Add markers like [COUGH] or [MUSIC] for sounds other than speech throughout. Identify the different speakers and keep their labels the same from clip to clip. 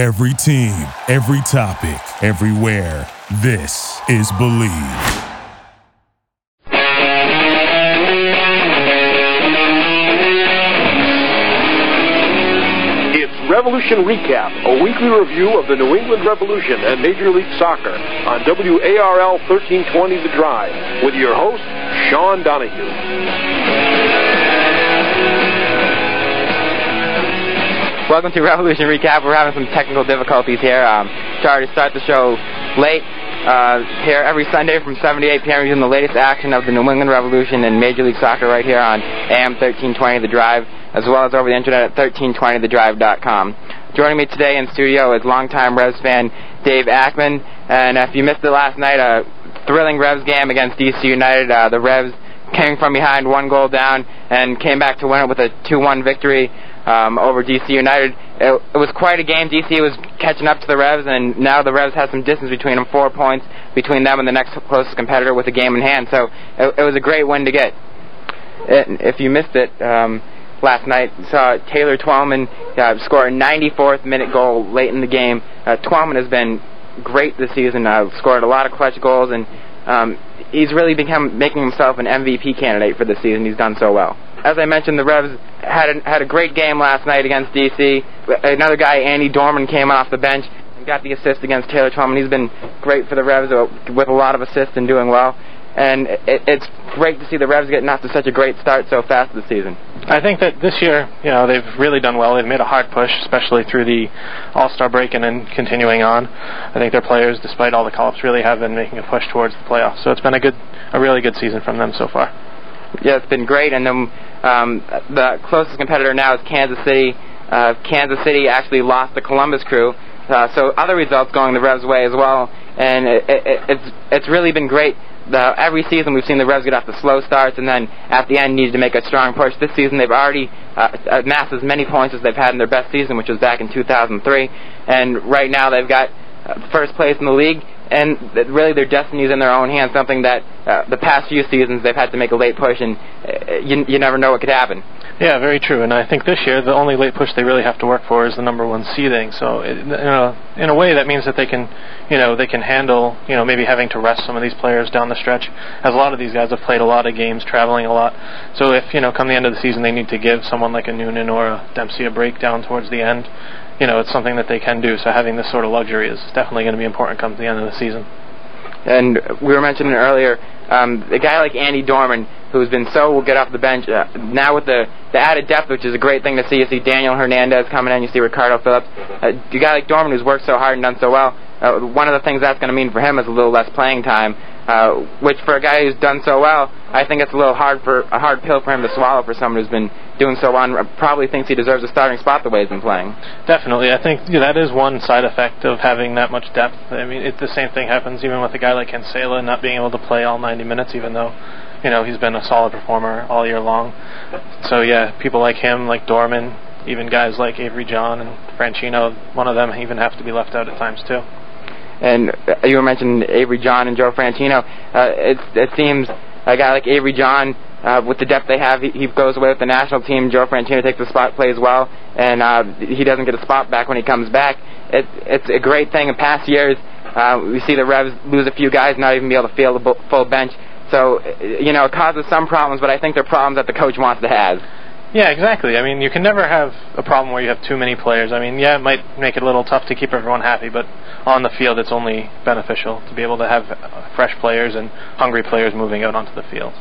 Speaker 1: Every team, every topic, everywhere. This is Believe.
Speaker 2: It's Revolution Recap, a weekly review of the New England Revolution and Major League Soccer on WARL 1320 The Drive with your host, Sean Donahue.
Speaker 3: Welcome to Revolution Recap. We're having some technical difficulties here. Um, sorry to start the show late. Uh, here every Sunday from 7 to 8 p.m. using the latest action of the New England Revolution and Major League Soccer right here on AM 1320 The Drive, as well as over the internet at 1320thedrive.com. Joining me today in studio is longtime Revs fan Dave Akman. And if you missed it last night, a thrilling Revs game against DC United. Uh, the Revs came from behind one goal down and came back to win it with a 2-1 victory um, over DC United. It, it, was quite a game. DC was catching up to the Revs, and now the Revs have some distance between them, four points between them and the next closest competitor with a game in hand. So it, it was a great win to get. It, if you missed it um, last night, saw Taylor Twellman uh, score a 94th minute goal late in the game. Uh, Twellman has been great this season. Uh, scored a lot of clutch goals, and um, he's really become making himself an MVP candidate for this season. He's done so well as I mentioned, the Revs had a, had a great game last night against DC. Another guy, Andy Dorman, came off the bench and got the assist against Taylor Twellman. He's been great for the Revs uh, with a lot of assists and doing well. And it, it's great to see the Revs getting off to such a great start so fast this season.
Speaker 4: I think that this year, you know, they've really done well. They've made a hard push, especially through the All-Star break and then continuing on. I think their players, despite all the call-ups, really have been making a push towards the playoffs. So it's been a good, a really good season from them so far.
Speaker 3: Yeah, it's been great. And then um, the closest competitor now is Kansas City. Uh, Kansas City actually lost the Columbus Crew, uh, so other results going the Revs' way as well. And it, it, it's it's really been great. The, every season we've seen the Revs get off the slow starts and then at the end needed to make a strong push. This season they've already uh, amassed as many points as they've had in their best season, which was back in 2003. And right now they've got uh, first place in the league and really their destiny is in their own hands. Something that uh, the past few seasons they've had to make a late push, and uh, you, you never know what could happen.
Speaker 4: Yeah, very true. And I think this year the only late push they really have to work for is the number one seeding. So, it, you know, in a way, that means that they can, you know, they can handle, you know, maybe having to rest some of these players down the stretch. As a lot of these guys have played a lot of games, traveling a lot. So, if you know, come the end of the season, they need to give someone like a Noonan or a Dempsey a break down towards the end. You know, it's something that they can do. So, having this sort of luxury is definitely going to be important come the end of the season.
Speaker 3: And we were mentioning earlier, um, a guy like Andy Dorman, who's been so good off the bench, uh, now with the, the added depth, which is a great thing to see. You see Daniel Hernandez coming in, you see Ricardo Phillips. Uh, a guy like Dorman who's worked so hard and done so well, uh, one of the things that's going to mean for him is a little less playing time, uh, which for a guy who's done so well, I think it's a little hard for a hard pill for him to swallow for someone who's been doing so well and probably thinks he deserves a starting spot the way he's been playing.
Speaker 4: Definitely, I think that is one side effect of having that much depth. I mean, it, the same thing happens even with a guy like Cancela not being able to play all 90 minutes, even though you know he's been a solid performer all year long. So yeah, people like him, like Dorman, even guys like Avery John and Franchino, one of them even have to be left out at times too.
Speaker 3: And you were mentioning Avery John and Joe Franchino. Uh, it, it seems a guy like Avery John, uh, with the depth they have, he, he goes away with the national team. Joe Franchino takes the spot, plays well, and uh, he doesn't get a spot back when he comes back. It, it's a great thing. In past years, uh, we see the Revs lose a few guys, not even be able to field a full bench. So, you know, it causes some problems, but I think they're problems that the coach wants to have.
Speaker 4: Yeah, exactly. I mean, you can never have a problem where you have too many players. I mean, yeah, it might make it a little tough to keep everyone happy, but on the field, it's only beneficial to be able to have fresh players and hungry players moving out onto the field.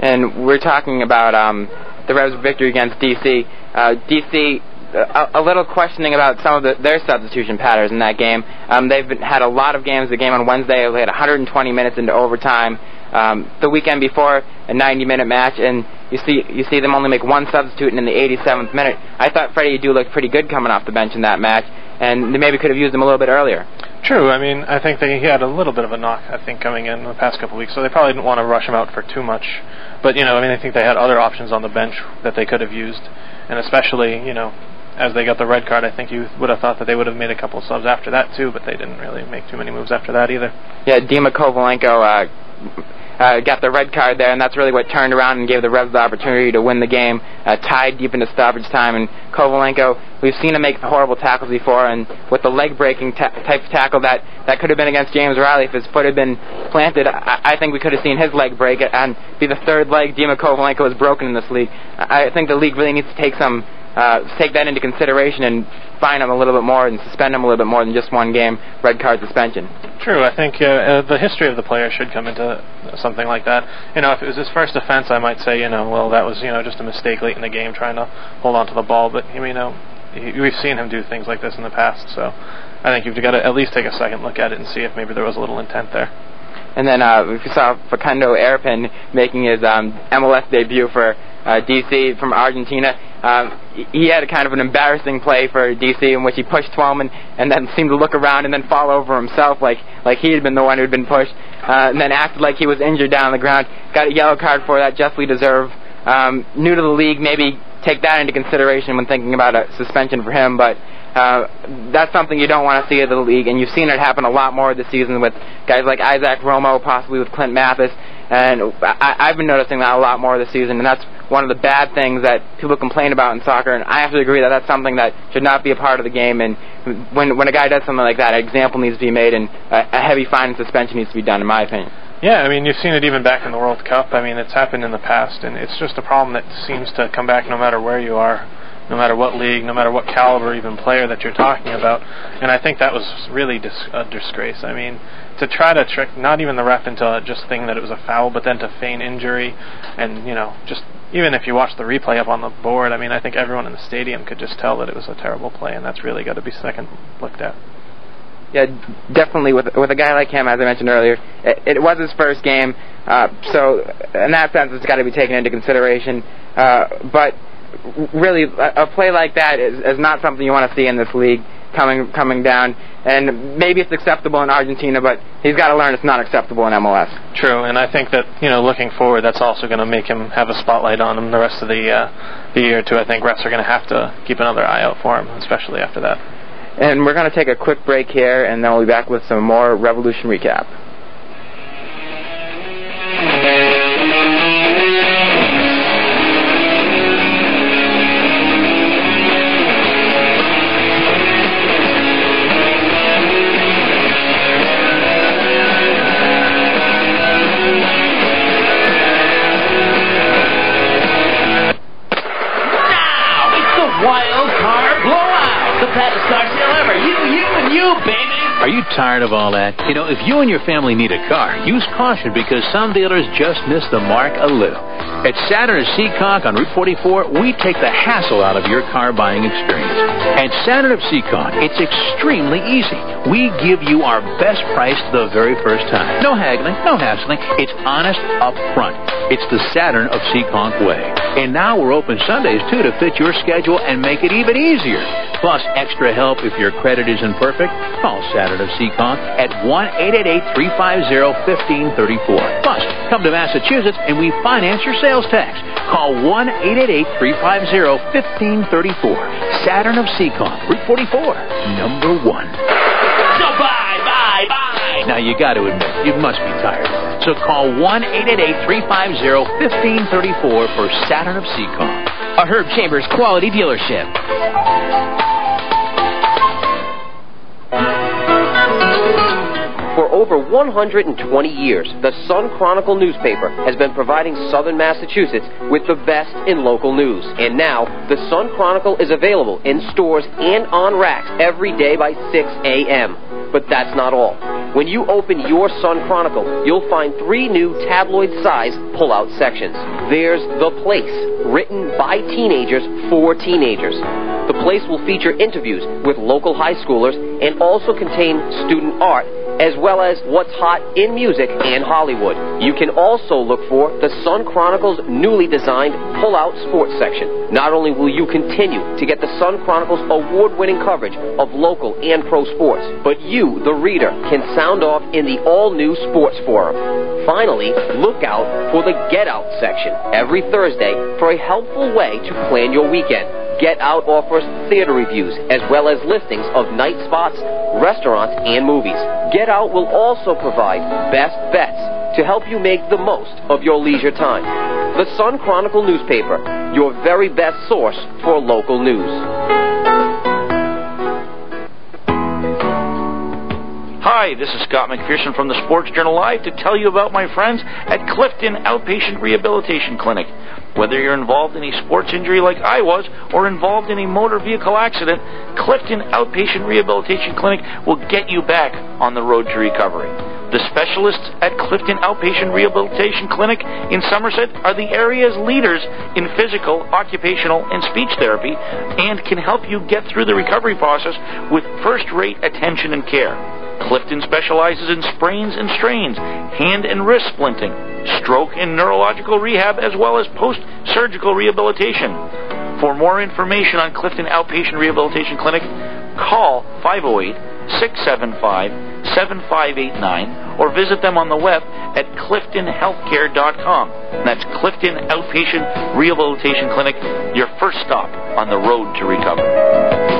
Speaker 3: And we're talking about um, the Revs' victory against DC. Uh, DC a, a, little questioning about some of the, their substitution patterns in that game. Um, they've been, had a lot of games. The game on Wednesday, they had 120 minutes into overtime. Um, the weekend before, a 90-minute match, and you see you see them only make one substitute in the 87th minute. I thought Freddie Adu looked pretty good coming off the bench in that match, and they maybe could have used him a little bit earlier.
Speaker 4: True. I mean, I think they, he had a little bit of a knock. I think coming in the past couple of weeks, so they probably didn't want to rush him out for too much. But you know, I mean, I think they had other options on the bench that they could have used, and especially you know as they got the red card, I think you would have thought that they would have made a couple of subs after that too, but they didn't really make too many moves after that either.
Speaker 3: Yeah, Dima Kovalenko uh, uh, got the red card there, and that's really what turned around and gave the Revs the opportunity to win the game, uh, tied deep into stoppage time. And Kovalenko, we've seen him make horrible tackles before, and with the leg breaking ta- type of tackle that that could have been against James Riley if his foot had been planted, I, I think we could have seen his leg break and be the third leg Dima Kovalenko has broken in this league. I think the league really needs to take some uh, take that into consideration and fine him a little bit more and suspend him a little bit more than just one game red card suspension.
Speaker 4: True. I think uh, uh, the history of the player should come into something like that. You know, if it was his first offense, I might say, you know, well, that was you know just a mistake late in the game trying to hold on to the ball. But you know, we've seen him do things like this in the past, so I think you've got to at least take a second look at it and see if maybe there was a little intent there.
Speaker 3: And then uh, we saw Facundo Erpen making his um, MLS debut for uh, DC from Argentina. Um, he had a kind of an embarrassing play for DC in which he pushed Twellman and then seemed to look around and then fall over himself like like he had been the one who had been pushed, uh, and then acted like he was injured down on the ground. Got a yellow card for that, justly deserved. Um, new to the league, maybe take that into consideration when thinking about a suspension for him, but. Uh, that's something you don't want to see in the league, and you've seen it happen a lot more this season with guys like Isaac Romo, possibly with Clint Mathis, and I, I've been noticing that a lot more this season, and that's one of the bad things that people complain about in soccer, and I have to agree that that's something that should not be a part of the game. And when when a guy does something like that, an example needs to be made, and a, a heavy fine and suspension needs to be done, in my opinion.
Speaker 4: Yeah, I mean, you've seen it even back in the World Cup. I mean, it's happened in the past, and it's just a problem that seems to come back no matter where you are, no matter what league, no matter what caliber even player that you're talking about. And I think that was really dis- a disgrace. I mean, to try to trick not even the ref into just thinking that it was a foul, but then to feign injury, and you know, just even if you watch the replay up on the board, I mean, I think everyone in the stadium could just tell that it was a terrible play, and that's really got to be second looked at.
Speaker 3: Yeah, definitely. With with a guy like him, as I mentioned earlier, it, it was his first game, uh, so in that sense, it's got to be taken into consideration. Uh, but really, a, a play like that is, is not something you want to see in this league coming coming down. And maybe it's acceptable in Argentina, but he's got to learn it's not acceptable in MLS.
Speaker 4: True, and I think that you know, looking forward, that's also going to make him have a spotlight on him the rest of the uh, the year too. I think refs are going to have to keep another eye out for him, especially after that.
Speaker 3: And we're going to take a quick break here, and then we'll be back with some more Revolution recap.
Speaker 5: You tired of all that? You know, if you and your family need a car, use caution because some dealers just miss the mark a little. At Saturn of Seekonk on Route 44, we take the hassle out of your car buying experience. At Saturn of Seekonk, it's extremely easy. We give you our best price the very first time. No haggling, no hassling. It's honest up front. It's the Saturn of Seekonk way. And now we're open Sundays too to fit your schedule and make it even easier. Plus extra help if your credit isn't perfect. Call Saturn of Seekonk at 1-888-350-1534. Plus, come to Massachusetts and we finance your sales tax. Call 1-888-350-1534. Saturn of Seekonk, Route 44, number one.
Speaker 6: So bye, bye, bye.
Speaker 5: Now you got to admit, you must be tired. So call 1-888-350-1534 for Saturn of Seekonk.
Speaker 6: A Herb Chambers quality dealership.
Speaker 7: For over 120 years, the Sun Chronicle newspaper has been providing southern Massachusetts with the best in local news. And now, the Sun Chronicle is available in stores and on racks every day by 6 a.m. But that's not all. When you open your Sun Chronicle, you'll find three new tabloid size pull-out sections. There's The Place, written by teenagers for teenagers. The Place will feature interviews with local high schoolers and also contain student art as well as what's hot in music and Hollywood. You can also look for the Sun Chronicle's newly designed pull-out sports section. Not only will you continue to get the Sun Chronicle's award-winning coverage of local and pro sports, but you, the reader, can sound off in the all-new sports forum. Finally, look out for the Get Out section every Thursday for a helpful way to plan your weekend. Get Out offers theater reviews as well as listings of night spots, restaurants, and movies. Get Out will also provide best bets to help you make the most of your leisure time. The Sun Chronicle newspaper, your very best source for local news.
Speaker 8: Hi, this is Scott McPherson from the Sports Journal Live to tell you about my friends at Clifton Outpatient Rehabilitation Clinic. Whether you're involved in a sports injury like I was or involved in a motor vehicle accident, Clifton Outpatient Rehabilitation Clinic will get you back on the road to recovery. The specialists at Clifton Outpatient Rehabilitation Clinic in Somerset are the area's leaders in physical, occupational, and speech therapy and can help you get through the recovery process with first rate attention and care. Clifton specializes in sprains and strains, hand and wrist splinting, stroke and neurological rehab, as well as post surgical rehabilitation. For more information on Clifton Outpatient Rehabilitation Clinic, call 508 675 7589 or visit them on the web at cliftonhealthcare.com. That's Clifton Outpatient Rehabilitation Clinic, your first stop on the road to recovery.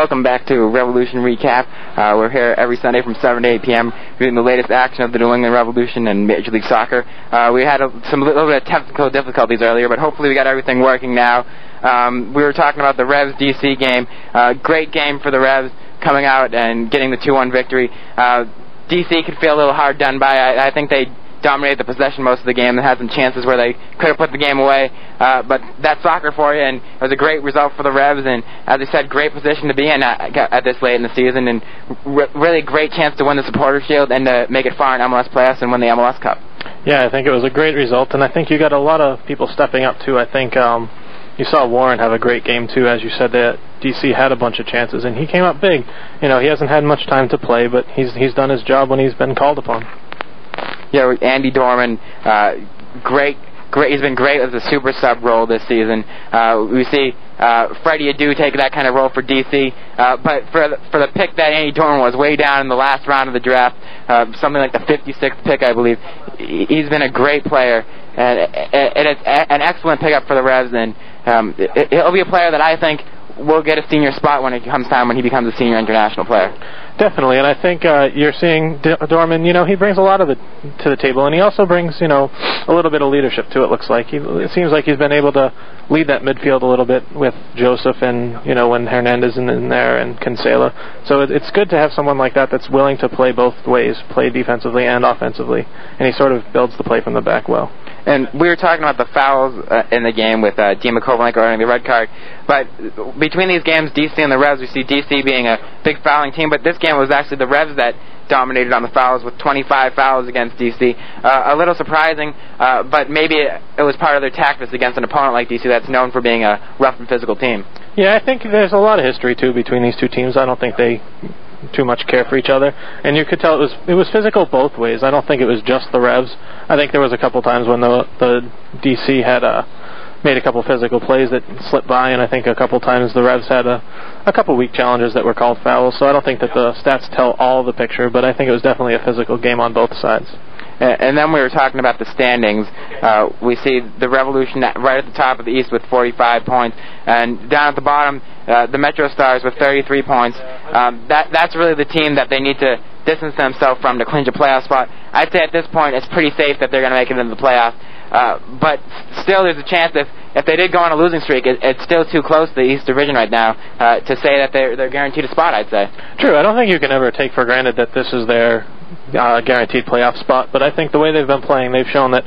Speaker 3: Welcome back to Revolution Recap. Uh, we're here every Sunday from 7 to 8 p.m. reading the latest action of the New England Revolution and Major League Soccer. Uh, we had a, some little bit of technical difficulties earlier, but hopefully we got everything working now. Um, we were talking about the Revs DC game. Uh, great game for the Revs coming out and getting the 2-1 victory. Uh, DC could feel a little hard done by. I, I think they dominated the possession most of the game and had some chances where they could have put the game away. Uh, but that's soccer for you, and it was a great result for the Revs. And as I said, great position to be in at, at this late in the season, and re- really great chance to win the Supporters Shield and to make it far in MLS playoffs and win the MLS Cup.
Speaker 4: Yeah, I think it was a great result, and I think you got a lot of people stepping up too. I think um, you saw Warren have a great game too, as you said that DC had a bunch of chances, and he came up big. You know, he hasn't had much time to play, but he's he's done his job when he's been called upon.
Speaker 3: Yeah, Andy Dorman, uh, great, great. He's been great as a super sub role this season. Uh, we see uh, Freddie Adu take that kind of role for DC, uh, but for the, for the pick that Andy Dorman was way down in the last round of the draft, uh, something like the 56th pick, I believe. He's been a great player, and, and it's an excellent pickup for the Revs. And um, he'll be a player that I think will get a senior spot when it comes time when he becomes a senior international player.
Speaker 4: Definitely, and I think uh, you're seeing D- Dorman. You know, he brings a lot of the to the table, and he also brings you know a little bit of leadership to it. Looks like he. It seems like he's been able to lead that midfield a little bit with Joseph, and you know when Hernandez is in, in there and Cancela. So it, it's good to have someone like that that's willing to play both ways, play defensively and offensively, and he sort of builds the play from the back well.
Speaker 3: And we were talking about the fouls uh, in the game with uh, Dima Kovalenko earning the red card. But between these games, DC and the Revs, we see DC being a big fouling team. But this game was actually the Revs that dominated on the fouls with 25 fouls against DC. Uh, a little surprising, uh, but maybe it, it was part of their tactics against an opponent like DC that's known for being a rough and physical team.
Speaker 4: Yeah, I think there's a lot of history too between these two teams. I don't think they too much care for each other, and you could tell it was it was physical both ways. I don't think it was just the Revs. I think there was a couple times when the the DC had uh, made a couple physical plays that slipped by, and I think a couple times the Revs had a a couple weak challenges that were called fouls. So I don't think that the stats tell all the picture, but I think it was definitely a physical game on both sides.
Speaker 3: And then we were talking about the standings. Uh, we see the Revolution right at the top of the East with 45 points, and down at the bottom, uh, the Metro Stars with 33 points. Um, that that's really the team that they need to distance themselves from to clinch a playoff spot. I'd say at this point it's pretty safe that they're going to make it into the playoffs. Uh, but still, there's a chance if if they did go on a losing streak, it, it's still too close to the East Division right now uh, to say that they're they're guaranteed a spot. I'd say.
Speaker 4: True. I don't think you can ever take for granted that this is their uh, guaranteed playoff spot, but I think the way they've been playing, they've shown that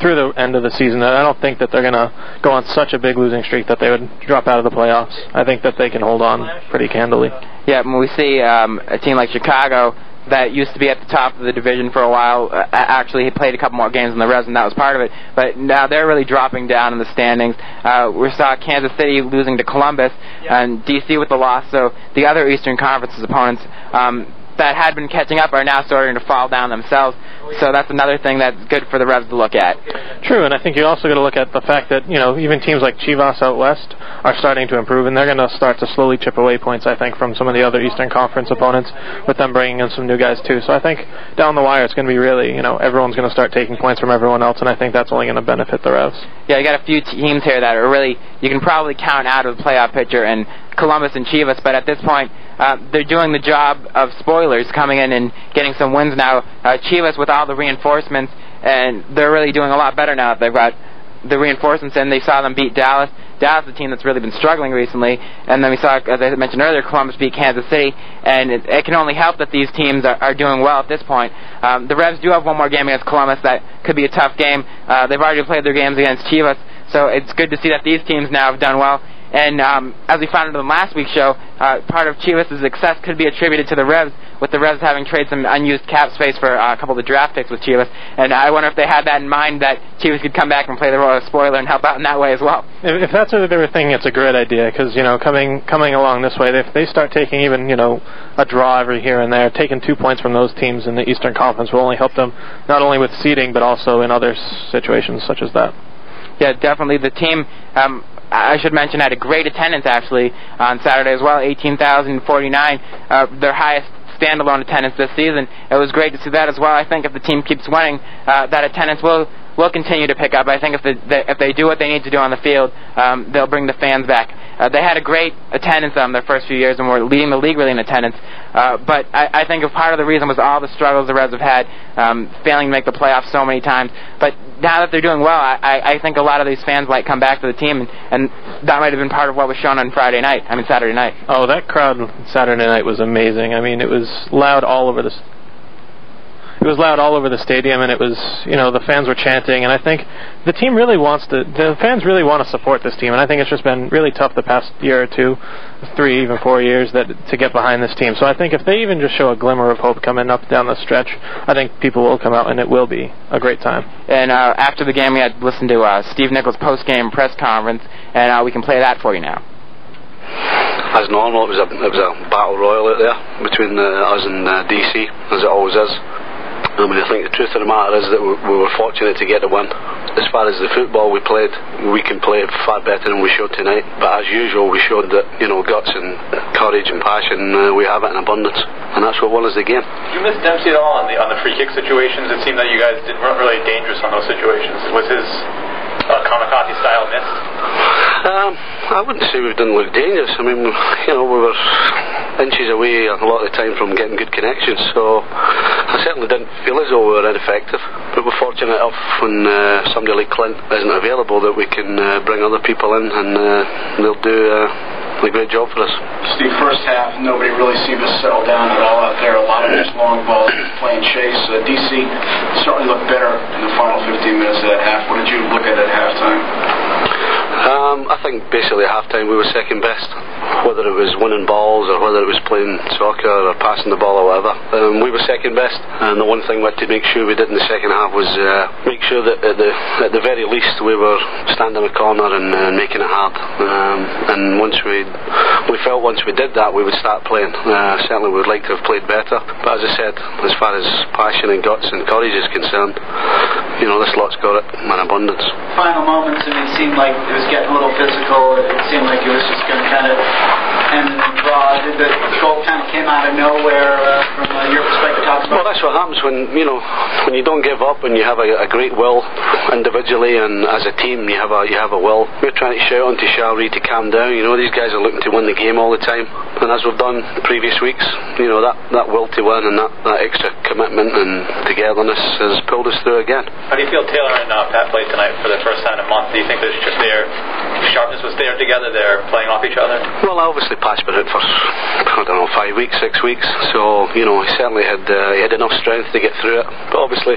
Speaker 4: through the end of the season, That I don't think that they're going to go on such a big losing streak that they would drop out of the playoffs. I think that they can hold on pretty candidly.
Speaker 3: Yeah, when we see um, a team like Chicago that used to be at the top of the division for a while. Uh, actually, he played a couple more games in the res, and that was part of it. But now they're really dropping down in the standings. Uh, we saw Kansas City losing to Columbus, and DC with the loss. So the other Eastern Conference's opponents. Um, that had been catching up are now starting to fall down themselves. So that's another thing that's good for the Revs to look at.
Speaker 4: True, and I think you're also got to look at the fact that you know even teams like Chivas out west are starting to improve, and they're going to start to slowly chip away points. I think from some of the other Eastern Conference opponents, with them bringing in some new guys too. So I think down the wire it's going to be really you know everyone's going to start taking points from everyone else, and I think that's only going to benefit the Revs.
Speaker 3: Yeah, you got a few teams here that are really you can probably count out of the playoff picture, and Columbus and Chivas. But at this point, uh, they're doing the job of spoilers, coming in and getting some wins now. Uh, Chivas with all the reinforcements, and they're really doing a lot better now. That they've got the reinforcements in. They saw them beat Dallas. Dallas, the team that's really been struggling recently, and then we saw, as I mentioned earlier, Columbus beat Kansas City, and it, it can only help that these teams are, are doing well at this point. Um, the Revs do have one more game against Columbus that could be a tough game. Uh, they've already played their games against Chivas, so it's good to see that these teams now have done well. And um, as we found out in last week's show, uh, part of Chivas' success could be attributed to the Revs, with the Revs having traded some unused cap space for uh, a couple of the draft picks with Chivas. And I wonder if they had that in mind that Chivas could come back and play the role of spoiler and help out in that way as well.
Speaker 4: If, if that's what they were thinking, it's a great idea because you know coming coming along this way, if they start taking even you know a draw every here and there, taking two points from those teams in the Eastern Conference will only help them not only with seeding but also in other situations such as that.
Speaker 3: Yeah, definitely. The team um, I should mention had a great attendance actually on Saturday as well, 18,049, uh, their highest standalone attendance this season. It was great to see that as well. I think if the team keeps winning, uh, that attendance will will continue to pick up. I think if the, the, if they do what they need to do on the field, um, they'll bring the fans back. Uh, they had a great attendance on their first few years and were leading the league really in attendance. Uh, but I, I think a part of the reason was all the struggles the Revs have had, um, failing to make the playoffs so many times. But now that they're doing well, I, I think a lot of these fans might come back to the team, and, and that might have been part of what was shown on Friday night. I mean Saturday night.
Speaker 4: Oh, that crowd Saturday night was amazing. I mean, it was loud all over the it was loud all over the stadium, and it was you know the fans were chanting, and I think the team really wants to. The fans really want to support this team, and I think it's just been really tough the past year or two, three even four years that to get behind this team. So I think if they even just show a glimmer of hope coming up down the stretch, I think people will come out, and it will be a great time.
Speaker 3: And uh, after the game, we had listened to uh, Steve Nicol's post-game press conference, and uh, we can play that for you now
Speaker 9: as normal, it was a it was a battle royal out there between uh, us and uh, DC, as it always is. I mean, I think the truth of the matter is that we, we were fortunate to get a win. As far as the football we played, we can play far better than we showed tonight. But as usual, we showed that you know guts and courage and passion. Uh, we have it in abundance, and that's what won us the game.
Speaker 10: You miss Dempsey at all on the on the free kick situations? It seemed that you guys did, weren't really dangerous on those situations. Was his uh, kamikaze style missed?
Speaker 9: Um, I wouldn't say we didn't look dangerous. I mean, you know, we were inches away a lot of the time from getting good connections, so I certainly didn't feel as though we were ineffective. But we're fortunate enough when uh, somebody like Clint isn't available that we can uh, bring other people in and uh, they'll do uh, a great job for us.
Speaker 11: Steve, first half, nobody really seemed to settle down at all out there. A lot of just long balls, playing chase. Uh, DC certainly looked better in the final 15 minutes of that half. What did you look at at halftime?
Speaker 9: Um, I think basically at halftime we were second best, whether it was winning balls or whether it was playing soccer or passing the ball or whatever. Um, we were second best, and the one thing we had to make sure we did in the second half was uh, make sure that at the at the very least we were standing a corner and uh, making it hard. Um, and once we we felt once we did that we would start playing. Uh, certainly we would like to have played better, but as I said, as far as passion and guts and courage is concerned, you know this lot's got it in abundance.
Speaker 12: Final moments, and it seemed like it was getting a little physical. It seemed like it was just going to kind of end in draw. Did the goal kind of came out of nowhere uh, from uh, your perspective?
Speaker 9: Well, that's what happens when you know when you don't give up and you have a, a great will individually and as a team. You have a you have a will. We're trying to shout onto Shalrie to calm down. You know these guys are looking to win the game all the time, and as we've done previous weeks, you know that that will to win and that, that extra commitment and togetherness has pulled us through again.
Speaker 10: How do you feel Taylor and uh, Pat played tonight for the first time in a month? Do you think there's just their sharpness was there together? They're playing off each other.
Speaker 9: Well, obviously Pat's been out for I don't know five weeks, six weeks, so you know he certainly had uh, he had enough strength to get through it. But obviously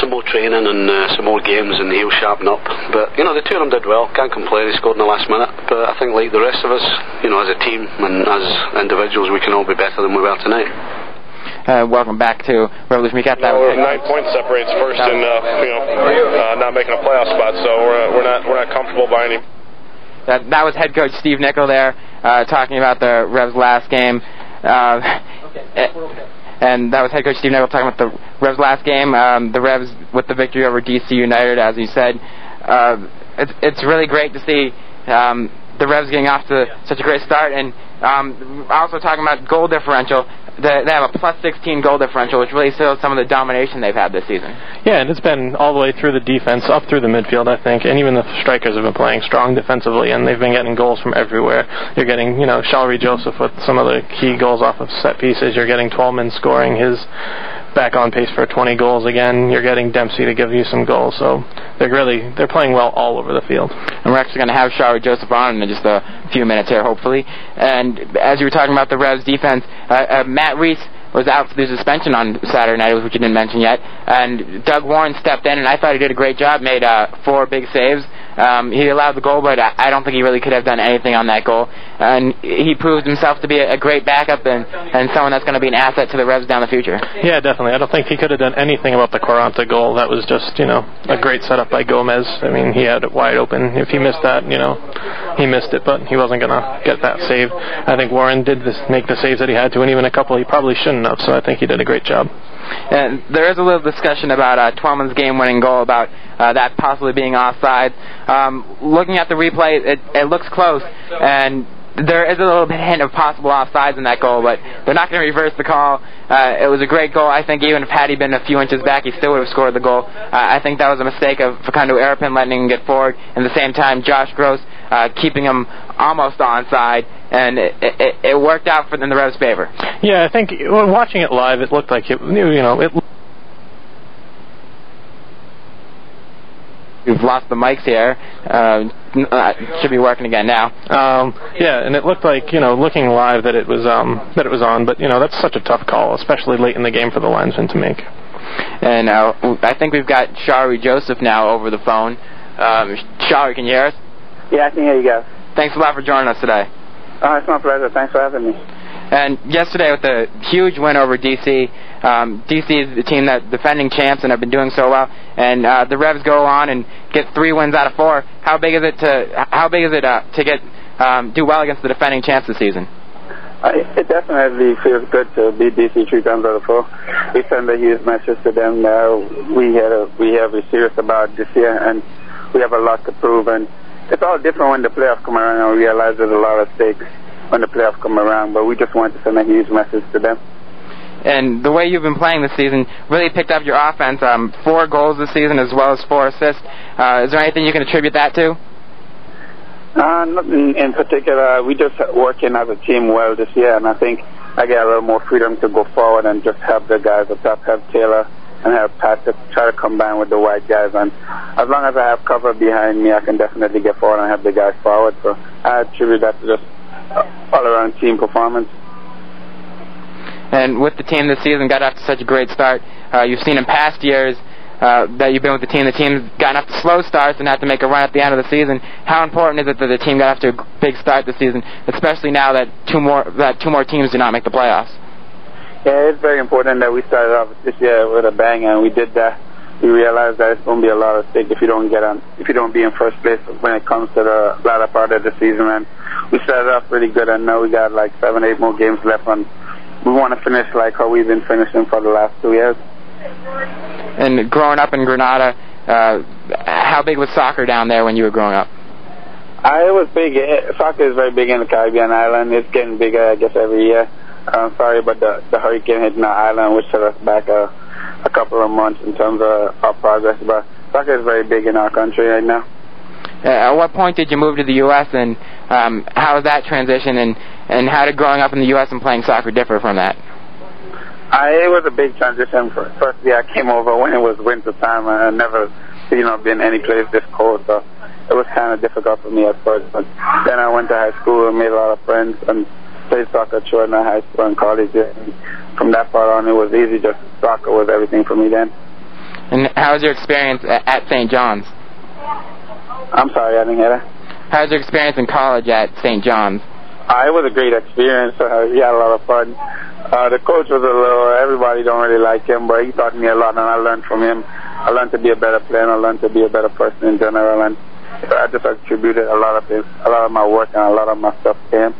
Speaker 9: some more training and uh, some more games and he'll sharpen up. But you know the two of them did well. Can't complain. He scored in the last minute. But I think like the rest of us, you know, as a team and as individuals, we can all be better than we were tonight.
Speaker 3: Uh, welcome back to Revolution Recap.
Speaker 13: That no, nine points separates first and uh, you know uh, not making a playoff spot, so we're, we're not we're not comfortable by any.
Speaker 3: That that was head coach Steve Nicol there uh, talking about the Revs last game. Uh, okay. and that was head coach Steve Nicol talking about the Revs last game. Um, the Revs with the victory over DC United, as he said. Uh, it's it's really great to see um, the Revs getting off to such a great start, and um, also talking about goal differential. They, have a plus 16 goal differential, which really shows some of the domination they've had this season.
Speaker 4: Yeah, and it's been all the way through the defense, up through the midfield, I think, and even the strikers have been playing strong defensively, and they've been getting goals from everywhere. You're getting, you know, Shalrie Joseph with some of the key goals off of set pieces. You're getting Twellman scoring his back on pace for 20 goals again. You're getting Dempsey to give you some goals, so they're really they're playing well all over the field.
Speaker 3: And we're actually going to have Shalrie Joseph on in just a few minutes here, hopefully. And as you were talking about the Revs defense, uh, uh, Matt Reis was out for the suspension on Saturday night, which you didn't mention yet. And Doug Warren stepped in, and I thought he did a great job. Made uh, four big saves. Um, he allowed the goal, but I don't think he really could have done anything on that goal. And he proved himself to be a, a great backup and, and someone that's going to be an asset to the Revs down the future.
Speaker 4: Yeah, definitely. I don't think he could have done anything about the Quaranta goal. That was just, you know, a great setup by Gomez. I mean, he had it wide open. If he missed that, you know, he missed it, but he wasn't going to get that save. I think Warren did this, make the saves that he had to, and even a couple he probably shouldn't have. So I think he did a great job.
Speaker 3: And there is a little discussion about uh, Twellman's game-winning goal, about uh, that possibly being offside. Um, looking at the replay, it, it looks close, and there is a little bit hint of possible offsides in that goal, but they're not going to reverse the call. Uh, it was a great goal. I think even if had he been a few inches back, he still would have scored the goal. Uh, I think that was a mistake of Facundo Erpen letting him get forward. And at the same time, Josh Gros uh, keeping him almost onside, and it, it, it worked out for in the Revs' favor.
Speaker 4: Yeah, I think watching it live, it looked like it. You know, it.
Speaker 3: We've lost the mics here. Uh, should be working again now.
Speaker 4: Um, yeah, and it looked like you know, looking live, that it was um, that it was on. But you know, that's such a tough call, especially late in the game for the linesman to make.
Speaker 3: And uh, I think we've got Shalrie Joseph now over the phone. Um, Shalrie, can you hear us?
Speaker 14: Yeah, I can hear you guys.
Speaker 3: Thanks a lot for joining us today.
Speaker 14: Oh, it's my pleasure. Thanks for having me.
Speaker 3: And yesterday, with the huge win over DC, um, DC is the team that defending champs and have been doing so well. And uh, the Revs go on and get three wins out of four. How big is it to how big is it uh, to get um, do well against the defending champs this season?
Speaker 14: I, it definitely feels good to beat DC three times out of four. We send a huge message to them. Uh, we had a, we have a serious about this year, and we have a lot to prove. And it's all different when the playoffs come around and we realize there's a lot of stakes when the playoffs come around, but we just wanted to send a huge message to them.
Speaker 3: And the way you've been playing this season really picked up your offense. Um, four goals this season as well as four assists. Uh, is there anything you can attribute that to?
Speaker 14: Uh, nothing in particular. We just working as a team well this year, and I think I get a little more freedom to go forward and just help the guys up top, help Taylor and help Pat to try to combine with the white guys. And as long as I have cover behind me, I can definitely get forward and help the guys forward. So I attribute that to just all around team performance.
Speaker 3: And with the team this season, got off to such a great start. Uh, you've seen in past years uh, that you've been with the team, the team's gotten off to slow starts and had to make a run at the end of the season. How important is it that the team got off to a big start this season, especially now that two more that two more teams do not make the playoffs?
Speaker 14: Yeah, it's very important that we started off this year with a bang, and we did that. We realized that it's going to be a lot of stake if you don't get on, if you don't be in first place when it comes to the latter part of the season. And we started off pretty good, and now we got like seven, eight more games left, and we want to finish like how we've been finishing for the last two years.
Speaker 3: And growing up in Grenada, uh, how big was soccer down there when you were growing up?
Speaker 14: Uh, it was big. Soccer is very big in the Caribbean island. It's getting bigger, I guess, every year. I'm sorry, but the, the hurricane hitting our island, which set us back a, a couple of months in terms of our progress. But soccer is very big in our country right now.
Speaker 3: Uh, at what point did you move to the U.S. and um, how was that transition, and and how did growing up in the U.S. and playing soccer differ from that?
Speaker 14: I, it was a big transition. First Firstly, I came over when it was winter time, I never, you know, been any place this cold, so it was kind of difficult for me at first. But then I went to high school and made a lot of friends and played soccer at Jordan High School and college. And from that part on, it was easy. Just soccer was everything for me then.
Speaker 3: And how was your experience at St. John's?
Speaker 14: I'm sorry, I didn't hear that.
Speaker 3: How was your experience in college at St. John's?
Speaker 14: Uh, it was a great experience. Uh, we had a lot of fun. Uh, the coach was a little, everybody don't really like him, but he taught me a lot and I learned from him. I learned to be a better player and I learned to be a better person in general and I just attributed a lot of it, a lot of my work and a lot of my stuff to him.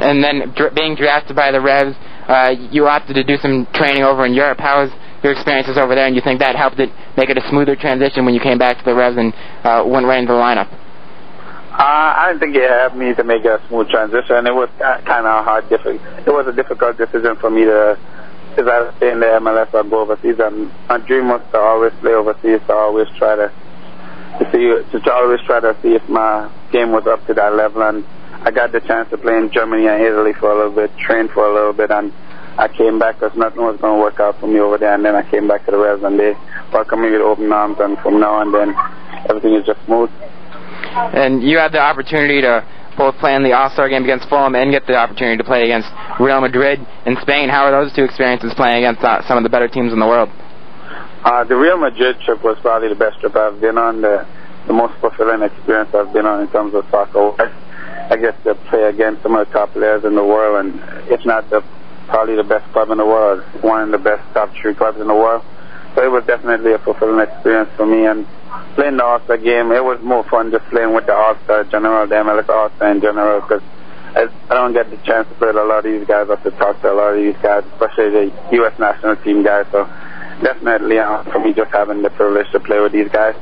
Speaker 3: And then dr- being drafted by the Revs, uh, you opted to do some training over in Europe. How was your experiences over there, and you think that helped it make it a smoother transition when you came back to the Revs and uh, went right into the lineup?
Speaker 14: Uh, I don't think it helped me to make a smooth transition. It was kind of hard. Difficult. It was a difficult decision for me to is I stay in the MLS or go overseas. And my dream was to always play overseas. To always try to to see to always try to see if my game was up to that level. And I got the chance to play in Germany and Italy for a little bit, train for a little bit, and I came back because nothing was going to work out for me over there. And then I came back to the Revs, and they welcomed me with open arms. And from now on, then everything is just smooth.
Speaker 3: And you had the opportunity to both play in the All-Star game against Fulham and get the opportunity to play against Real Madrid in Spain. How are those two experiences playing against uh, some of the better teams in the world?
Speaker 14: Uh, the Real Madrid trip was probably the best trip I've been on, the, the most fulfilling experience I've been on in terms of soccer. I, get to play against some of the top players in the world, and if not the probably the best club in the world, one of the best top three clubs in the world. So it was definitely a fulfilling experience for me. And playing the All-Star game, it was more fun just playing with the All-Star general, the MLS All-Star in general, because I, I don't get the chance to play with a lot of these guys or to talk to a lot of these guys, especially the U.S. national team guys. So definitely uh, for me just having the privilege to play with these guys.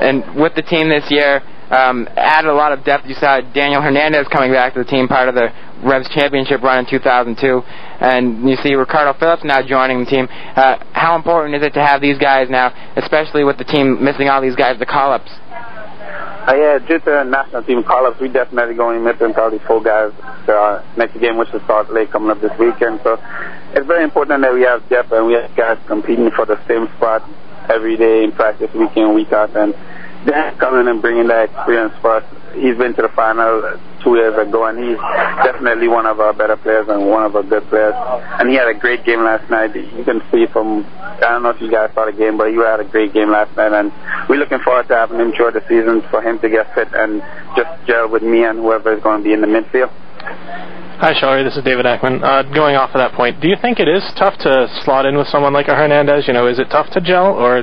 Speaker 3: And with the team this year, um, added a lot of depth. You saw Daniel Hernandez coming back to the team, part of the Revs championship run in 2002, and you see Ricardo Phillips now joining the team. Uh, how important is it to have these guys now, especially with the team missing all these guys, the call-ups?
Speaker 14: Uh, yeah, due to the national team call-ups, we definitely going to miss probably four guys uh, next game, which is Salt Lake coming up this weekend. So it's very important that we have depth and we have guys competing for the same spot every day in practice, week in, week out, and Dan coming and bringing that experience for us. He's been to the final two years ago, and he's definitely one of our better players and one of our good players. And he had a great game last night. You can see from, I don't know if you guys saw the game, but he had a great game last night. And we're looking forward to having him throughout the season for him to get fit and just gel with me and whoever is going to be in the midfield.
Speaker 4: Hi, Shalrie. This is David Akman. Uh, going off of that point, do you think it is tough to slot in with someone like a Hernandez? You know, is it tough to gel, or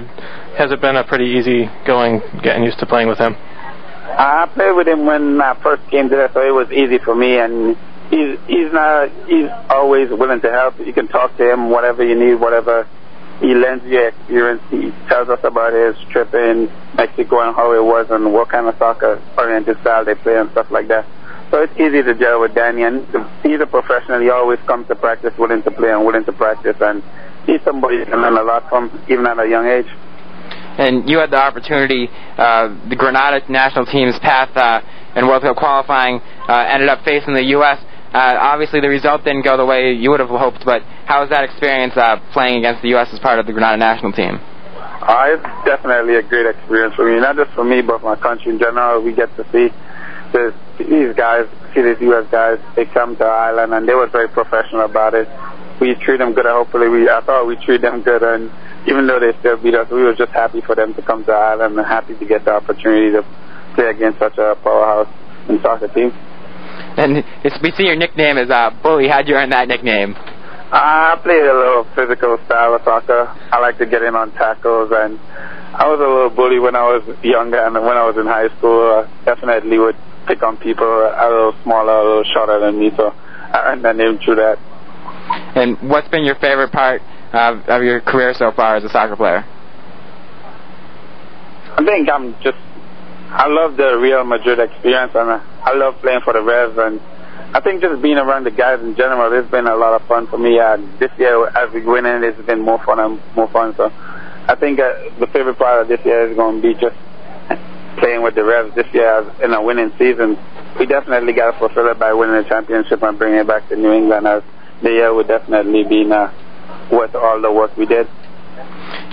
Speaker 4: has it been a pretty easy going getting used to playing with him?
Speaker 14: I played with him when I first came there, so it was easy for me. And he's he's not he's always willing to help. You can talk to him whatever you need, whatever. He lends you experience. He tells us about his trip in Mexico and how it was and what kind of soccer oriented style they play and stuff like that. So it's easy to deal with Danny, and he's a professional. He always comes to practice willing to play and willing to practice, and he's somebody you can learn a lot from, even at a young age.
Speaker 3: And you had the opportunity, uh, the Grenada national team's path uh, in World Cup qualifying uh, ended up facing the U.S. Uh, obviously, the result didn't go the way you would have hoped, but how was that experience uh, playing against the U.S. as part of the Grenada national team?
Speaker 14: Uh, it's definitely a great experience for me, not just for me, but for my country in general. We get to see this, these guys, see these U.S. guys, they come to Ireland, and they were very professional about it. We treat them good, and hopefully we, I thought we treat them good, and even though they still beat us, we were just happy for them to come to Ireland and happy to get the opportunity to play against such a powerhouse in soccer team.
Speaker 3: And it's, we see your nickname is uh, Bully. How'd you earn that nickname?
Speaker 14: I played a little physical style of soccer. I like to get in on tackles, and I was a little bully when I was younger, and when I was in high school, I definitely would pick on people a little smaller, a little shorter than me, so I earned that name through that.
Speaker 3: And what's been your favorite part of, of your career so far as a soccer player?
Speaker 14: I think I'm just, I love the Real Madrid experience, and I love playing for the Revs, and I think just being around the guys in general, it's been a lot of fun for me. Uh, this year, as we win in, it's been more fun and more fun. So I think uh, the favorite part of this year is going to be just playing with the Revs this year in a winning season. We definitely got to fulfill it by winning the championship and bringing it back to New England as the year would definitely be uh, worth all the work we did.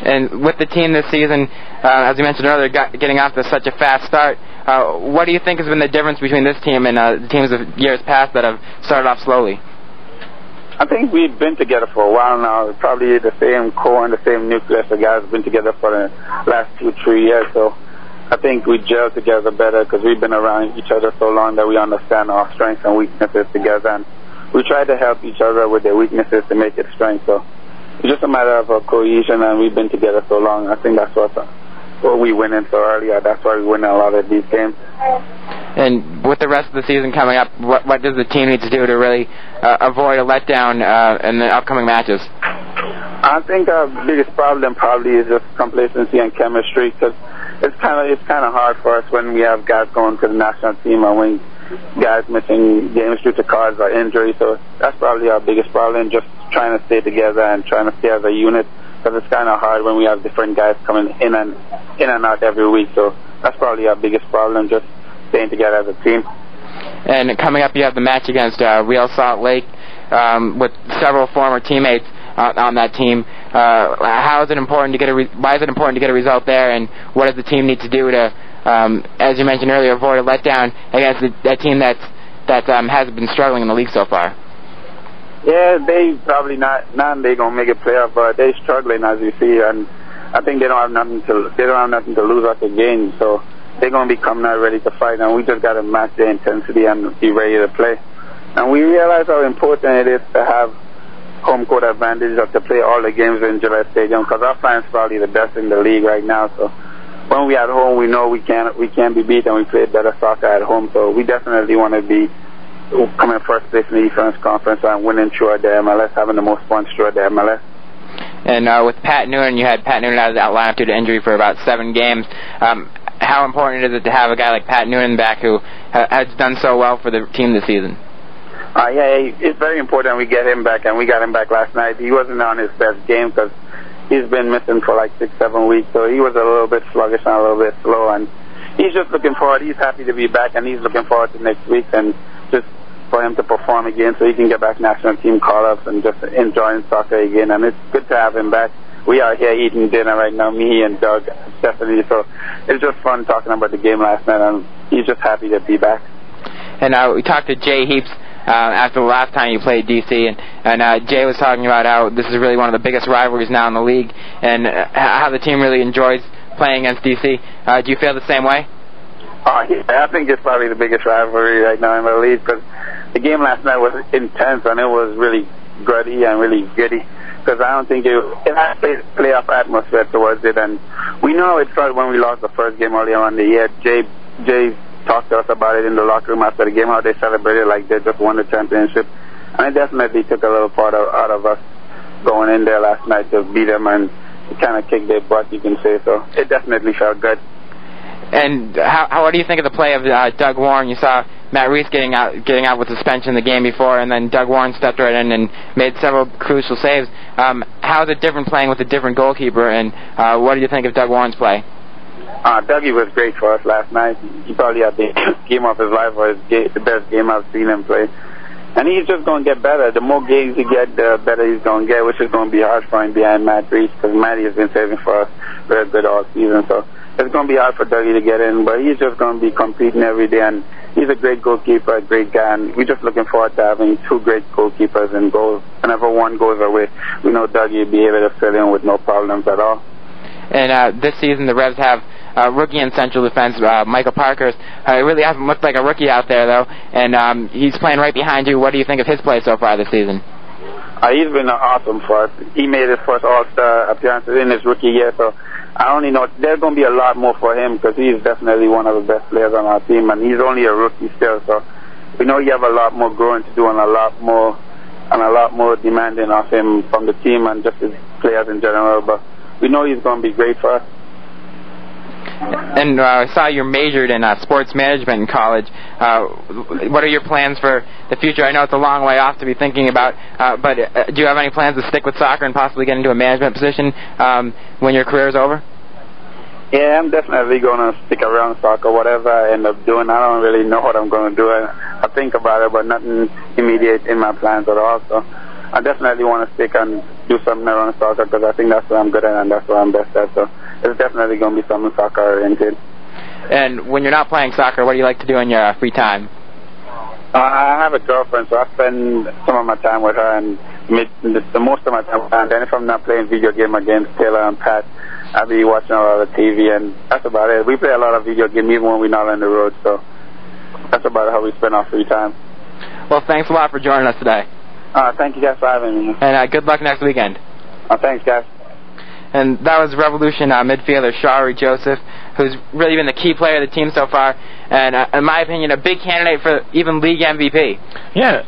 Speaker 3: And with the team this season, uh, as you mentioned earlier, got, getting off to such a fast start, uh, what do you think has been the difference between this team and uh, the teams of years past that have started off slowly?
Speaker 14: I think we've been together for a while now. Probably the same core and the same nucleus of guys have been together for the last two, three years. So I think we gel together better because we've been around each other so long that we understand our strengths and weaknesses together. And we try to help each other with their weaknesses to make it strength. So it's just a matter of cohesion, and we've been together so long. I think that's what, what we win in so early. That's why we win a lot of these games.
Speaker 3: And with the rest of the season coming up, what, what does the team need to do to really uh, avoid a letdown uh, in the upcoming matches?
Speaker 14: I think our biggest problem probably is just complacency and chemistry because it's kind of it's kind of hard for us when we have guys going to the national team and when guys missing games due to cards or injury. So that's probably our biggest problem, just trying to stay together and trying to stay as a unit because it's kind of hard when we have different guys coming in and in and out every week. So that's probably our biggest problem, just staying together as a team.
Speaker 3: And coming up, you have the match against uh, Real Salt Lake um, with several former teammates uh, on that team. Uh, how is it important to get a? Re- why is it important to get a result there? And what does the team need to do to, um, as you mentioned earlier, avoid a letdown against the, that team that's that um, has been struggling in the league so far?
Speaker 14: Yeah, they probably not. Not they gonna make a playoff, but they struggling as you see, and I think they don't have nothing to. They don't have nothing to lose after game, so they're gonna be coming out ready to fight, and we just gotta match their intensity and be ready to play. And we realize how important it is to have home court advantage or to play all the games in Gillette Stadium because our fans probably the best in the league right now. So when we at home, we know we can't we can't be beat and we play better soccer at home. So we definitely want to be coming first place in the Eastern Conference and winning throughout the MLS, having the most points throughout the MLS.
Speaker 3: And uh, with Pat Noonan, you had Pat Noonan out of that lineup due to injury for about seven games. Um, how important is it to have a guy like Pat Noonan back who ha- has done so well for the team this season?
Speaker 14: Uh, yeah, it's very important we get him back, and we got him back last night. He wasn't on his best game because he's been missing for like six, seven weeks, so he was a little bit sluggish and a little bit slow, and he's just looking forward. He's happy to be back, and he's looking forward to next week and just for him to perform again so he can get back national team call-ups and just enjoying soccer again, and it's good to have him back. We are here eating dinner right now, me and Doug, Stephanie, so it's just fun talking about the game last night, and he's just happy to be back.
Speaker 3: And uh, we talked to Jay Heaps uh, after the last time you played DC, and and uh, Jay was talking about how this is really one of the biggest rivalries now in the league, and uh, how the team really enjoys playing against DC. Uh, do you feel the same way?
Speaker 14: Uh, yeah, I think it's probably the biggest rivalry right now in the league because the game last night was intense and it was really gritty and really gritty because I don't think it, it had a playoff atmosphere towards it, and we know it felt when we lost the first game earlier on the year. Jay Jay talked to us about it in the locker room after the game, how they celebrated like they just won the championship. And it definitely took a little part of, out of us going in there last night to beat them and kind of kick their butt, you can say. So it definitely felt good.
Speaker 3: And how, how what do you think of the play of uh, Doug Warren? You saw Matt Reis getting out getting out with suspension the game before, and then Doug Warren stepped right in and made several crucial saves. Um, how is it different playing with a different goalkeeper? And uh, what do you think of Doug Warren's play?
Speaker 14: Uh, Dougie was great for us last night. He probably had the game of his life, or his game, the best game I've seen him play. And he's just going to get better. The more games he gets, the better he's going to get, which is going to be hard for him behind Matt Reis, because Matty has been saving for us very good all season. So it's going to be hard for Dougie to get in, but he's just going to be competing every day. And he's a great goalkeeper, a great guy, and we're just looking forward to having two great goalkeepers and goals. Whenever one goes away, we know Dougie will be able to fill in with no problems at all.
Speaker 3: And uh, this season, the Revs have uh, rookie in central defense, uh, Michael Parkhurst. Uh, he really hasn't looked like a rookie out there, though, and um, he's playing right behind you. What do you think of his play so far this season?
Speaker 14: Uh, he's been awesome for us. He made his first All-Star appearance in his rookie year, so I only know there's going to be a lot more for him because he's definitely one of the best players on our team, and he's only a rookie still, so we know you have a lot more growing to do and a lot more and a lot more demanding of him from the team and just his players in general. But we know he's going to be great for us.
Speaker 3: And uh, I saw you majored in uh, sports management in college. Uh, what are your plans for the future? I know it's a long way off to be thinking about, uh, but uh, do you have any plans to stick with soccer and possibly get into a management position um, when your career is over?
Speaker 14: Yeah, I'm definitely going to stick around soccer, whatever I end up doing. I don't really know what I'm going to do. I, I think about it, but nothing immediate in my plans at all. So I definitely want to stick and do something around soccer because I think that's what I'm good at and that's what I'm best at. So it's definitely going to be something soccer oriented.
Speaker 3: And when you're not playing soccer, what do you like to do in your uh, free time?
Speaker 14: Uh, I have a girlfriend, so I spend some of my time with her and the most of my time. And then if I'm not playing video game against Taylor and Pat, I'll be watching a lot of TV, and that's about it. We play a lot of video games even when we're not on the road, so that's about how we spend our free time.
Speaker 3: Well, thanks a lot for joining us today.
Speaker 14: Uh, thank you guys for having me.
Speaker 3: And uh, good luck next weekend.
Speaker 14: Uh, thanks, guys.
Speaker 3: And that was Revolution uh, midfielder Shalrie Joseph, who's really been the key player of the team so far, and uh, in my opinion, a big candidate for even league MVP.
Speaker 4: Yeah.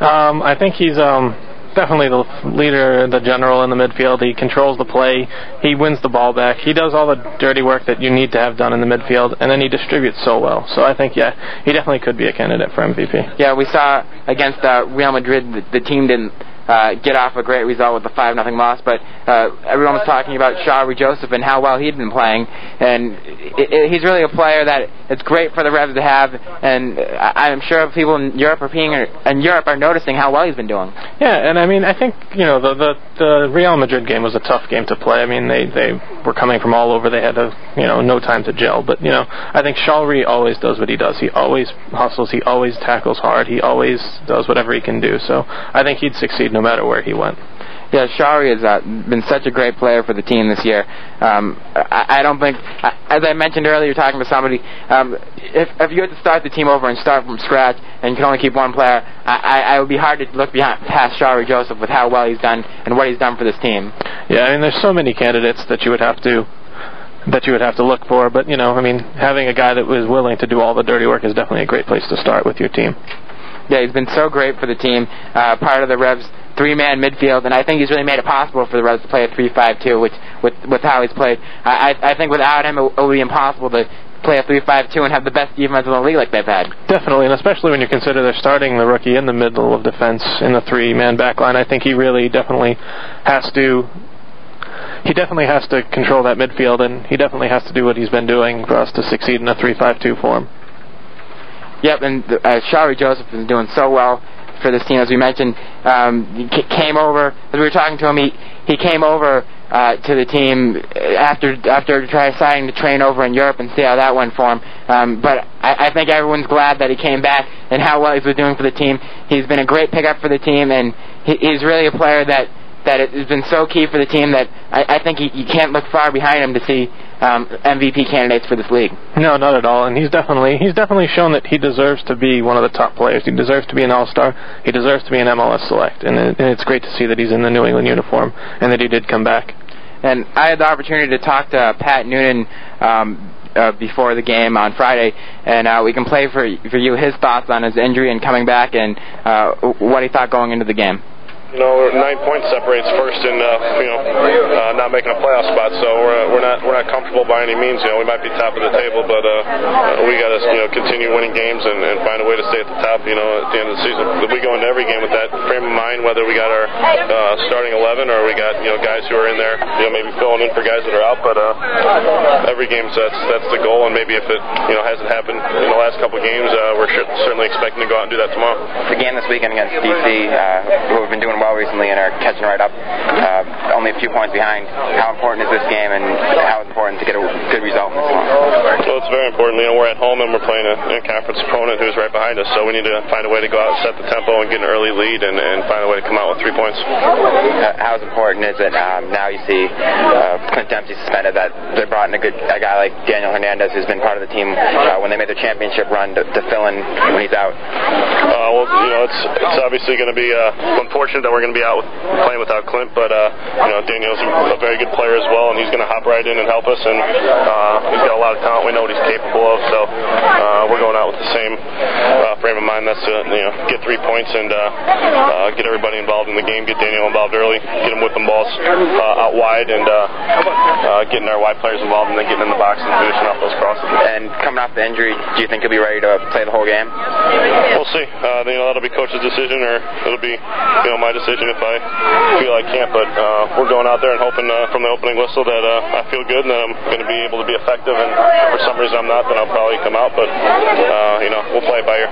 Speaker 4: Um, I think he's um, definitely the leader, the general in the midfield. He controls the play. He wins the ball back. He does all the dirty work that you need to have done in the midfield, and then he distributes so well. So I think, yeah, he definitely could be a candidate for MVP.
Speaker 3: Yeah, we saw against uh, Real Madrid, the, the team didn't uh, get off a great result with the five nothing loss. But uh, everyone was talking about Shalrie Joseph and how well he'd been playing, and it, it, he's really a player that it's great for the Revs to have. And I'm sure people in Europe are being in Europe are noticing how well he's been doing.
Speaker 4: Yeah, and I mean, I think you know the the the Real Madrid game was a tough game to play. I mean, they they were coming from all over. They had a you know no time to gel. But you know, I think Shalrie always does what he does. He always hustles. He always tackles hard. He always does whatever he can do. So I think he'd succeed no matter where he went.
Speaker 3: Yeah, Shalrie has uh, been such a great player for the team this year. Um, I, I don't think, as I mentioned earlier, you're talking to somebody, um, if, if you had to start the team over and start from scratch and you can only keep one player, I, I, I would be hard to look behind, past Shalrie Joseph with how well he's done and what he's done for this team.
Speaker 4: Yeah, I mean, there's so many candidates that you would have to that you would have to look for. But you know, I mean, having a guy that was willing to do all the dirty work is definitely a great place to start with your team.
Speaker 3: Yeah, he's been so great for the team. Uh, part of the Revs three-man midfield, and I think he's really made it possible for the Revs to play a three-five-two, which with with how he's played. I I think without him, it, it would be impossible to play a three-five-two and have the best defense in the league like they've had.
Speaker 4: Definitely, and especially when you consider they're starting the rookie in the middle of defense in the three-man back line. I think he really definitely has to he definitely has to control that midfield, and he definitely has to do what he's been doing for us to succeed in a three-five-two form.
Speaker 3: Yep, and uh, Shalrie Joseph is doing so well for this team, as we mentioned. Um, came over as we were talking to him. He he came over uh, to the team after after deciding to train over in Europe and see how that went for him. Um, but I, I think everyone's glad that he came back and how well he's been doing for the team. He's been a great pickup for the team, and he, he's really a player that that has been so key for the team that I, I think you can't look far behind him to see um, MVP candidates for this league.
Speaker 4: No, not at all. And he's definitely he's definitely shown that he deserves to be one of the top players. He deserves to be an All Star. He deserves to be an MLS select. And, it, and it's great to see that he's in the New England uniform and that he did come back.
Speaker 3: And I had the opportunity to talk to Pat Noonan. Um, uh, before the game on Friday, and uh, we can play for for you his thoughts on his injury and coming back, and uh, what he thought going into the game
Speaker 13: you know, nine points separates first in, uh, you know, uh, not making a playoff spot. So we're, we're not we're not comfortable by any means. You know, we might be top of the table, but uh, uh, we got to you know continue winning games and, and find a way to stay at the top. You know, at the end of the season, we go into every game with that frame of mind. Whether we got our uh, starting eleven or we got you know guys who are in there, you know, maybe filling in for guys that are out. But uh, every game, so that's that's the goal. And maybe if it you know hasn't happened in the last couple of games, uh, we're certainly expecting to go out and do that tomorrow.
Speaker 3: The game this weekend against DC, uh, who have been doing well recently and are catching right up, uh, only a few points behind. How important is this game, and how important to get a good result in this one?
Speaker 13: Well, it's very important. You know, we're at home and we're playing a, a conference opponent who's right behind us, so we need to find a way to go out, set the tempo, and get an early lead, and, and find a way to come out with three points.
Speaker 3: Uh, how important is it um, now? You see uh, Clint Dempsey suspended. That they brought in a good a guy like Daniel Hernandez, who's been part of the team uh, when they made their championship run to, to fill in when he's out.
Speaker 13: Uh, well, you know, it's it's obviously going to be uh, unfortunate that we're going to be out with playing without Clint, but uh, you know Daniel's a very good player as well, and he's going to hop right in and help us. And uh, he's got a lot of talent. We know what he's capable of, so uh, we're going out with the same uh, frame of mind. That's to you know get three points and uh, uh, get everybody involved in the game. Get Daniel involved early. Get him with the balls uh, out wide and uh, uh, getting our wide players involved, and then getting in the box and finishing off those crosses.
Speaker 3: And coming off the injury, do you think he'll be ready to play the whole game?
Speaker 13: We'll see. Uh, you know that'll be coach's decision, or it'll be you know my decision if I feel I can't. But uh, we're going out there and hoping uh, from the opening whistle that uh, I feel good and that I'm going to be able to be effective. And for some reason I'm not, then I'll probably come out. But uh, you know we'll play it by ear.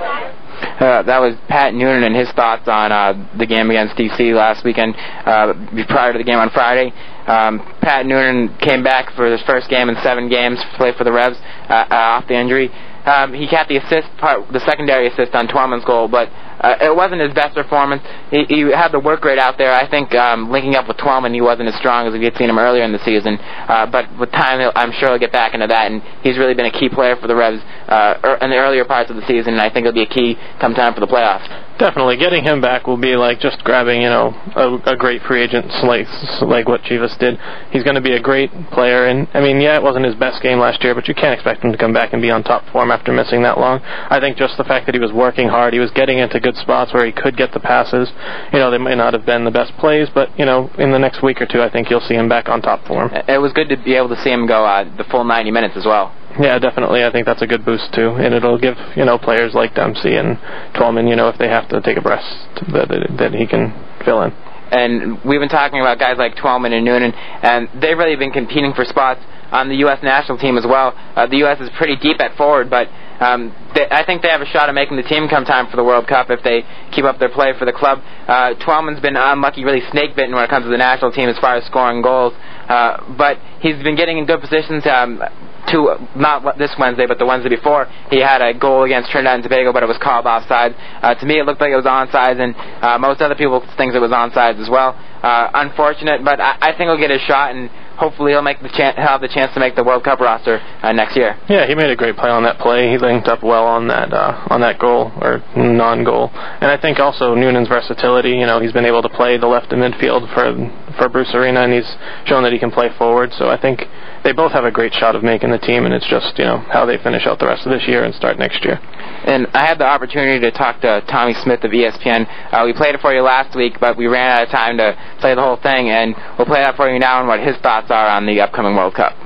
Speaker 3: Uh, that was Pat Noonan and his thoughts on uh, the game against DC last weekend, uh, prior to the game on Friday. Um, Pat Noonan came back for his first game in seven games to play for the Revs uh, uh, off the injury. Um, he got the assist part, the secondary assist on Twellman's goal, but uh, it wasn't his best performance. He, he had the work rate out there. I think um, linking up with Twellman, he wasn't as strong as we had seen him earlier in the season. Uh, but with time, I'm sure he'll get back into that, and he's really been a key player for the Revs uh, er, in the earlier parts of the season. And I think he'll be a key come time for the playoffs.
Speaker 4: Definitely, getting him back will be like just grabbing, you know, a, a great free agent like like what Chivas did. He's going to be a great player, and I mean, yeah, it wasn't his best game last year, but you can't expect him to come back and be on top form after missing that long. I think just the fact that he was working hard, he was getting into good spots where he could get the passes. You know, they might not have been the best plays, but you know, in the next week or two, I think you'll see him back on top form.
Speaker 3: It was good to be able to see him go uh, the full 90 minutes as well.
Speaker 4: Yeah, definitely. I think that's a good boost too, and it'll give you know players like Dempsey and Twellman, you know, if they have to take a breath, that that he can fill in.
Speaker 3: And we've been talking about guys like Twellman and Noonan, and they've really been competing for spots on the U.S. national team as well. Uh, the U.S. is pretty deep at forward, but um, they, I think they have a shot at making the team come time for the World Cup if they keep up their play for the club. Uh, Twellman's been unlucky, really snake bitten when it comes to the national team as far as scoring goals, uh, but he's been getting in good positions. Um, two, not this Wednesday, but the Wednesday before, he had a goal against Trinidad and Tobago, but it was called offside. Uh, to me, it looked like it was onside, and uh, most other people think it was onside as well. Uh, unfortunate, but I, I think he'll get a shot, and hopefully he'll make the chance, have the chance to make the World Cup roster uh, next year.
Speaker 4: Yeah, he made a great play on that play. He linked up well on that uh, on that goal or non-goal, and I think also Noonan's versatility. You know, he's been able to play the left of midfield for for Bruce Arena, and he's shown that he can play forward. So I think they both have a great shot of making the team, and it's just you know how they finish out the rest of this year and start next year.
Speaker 3: And I had the opportunity to talk to Tommy Smyth of ESPN. Uh, we played it for you last week, but we ran out of time to play the whole thing, and we'll play that for you now and what his thoughts are on the upcoming World Cup.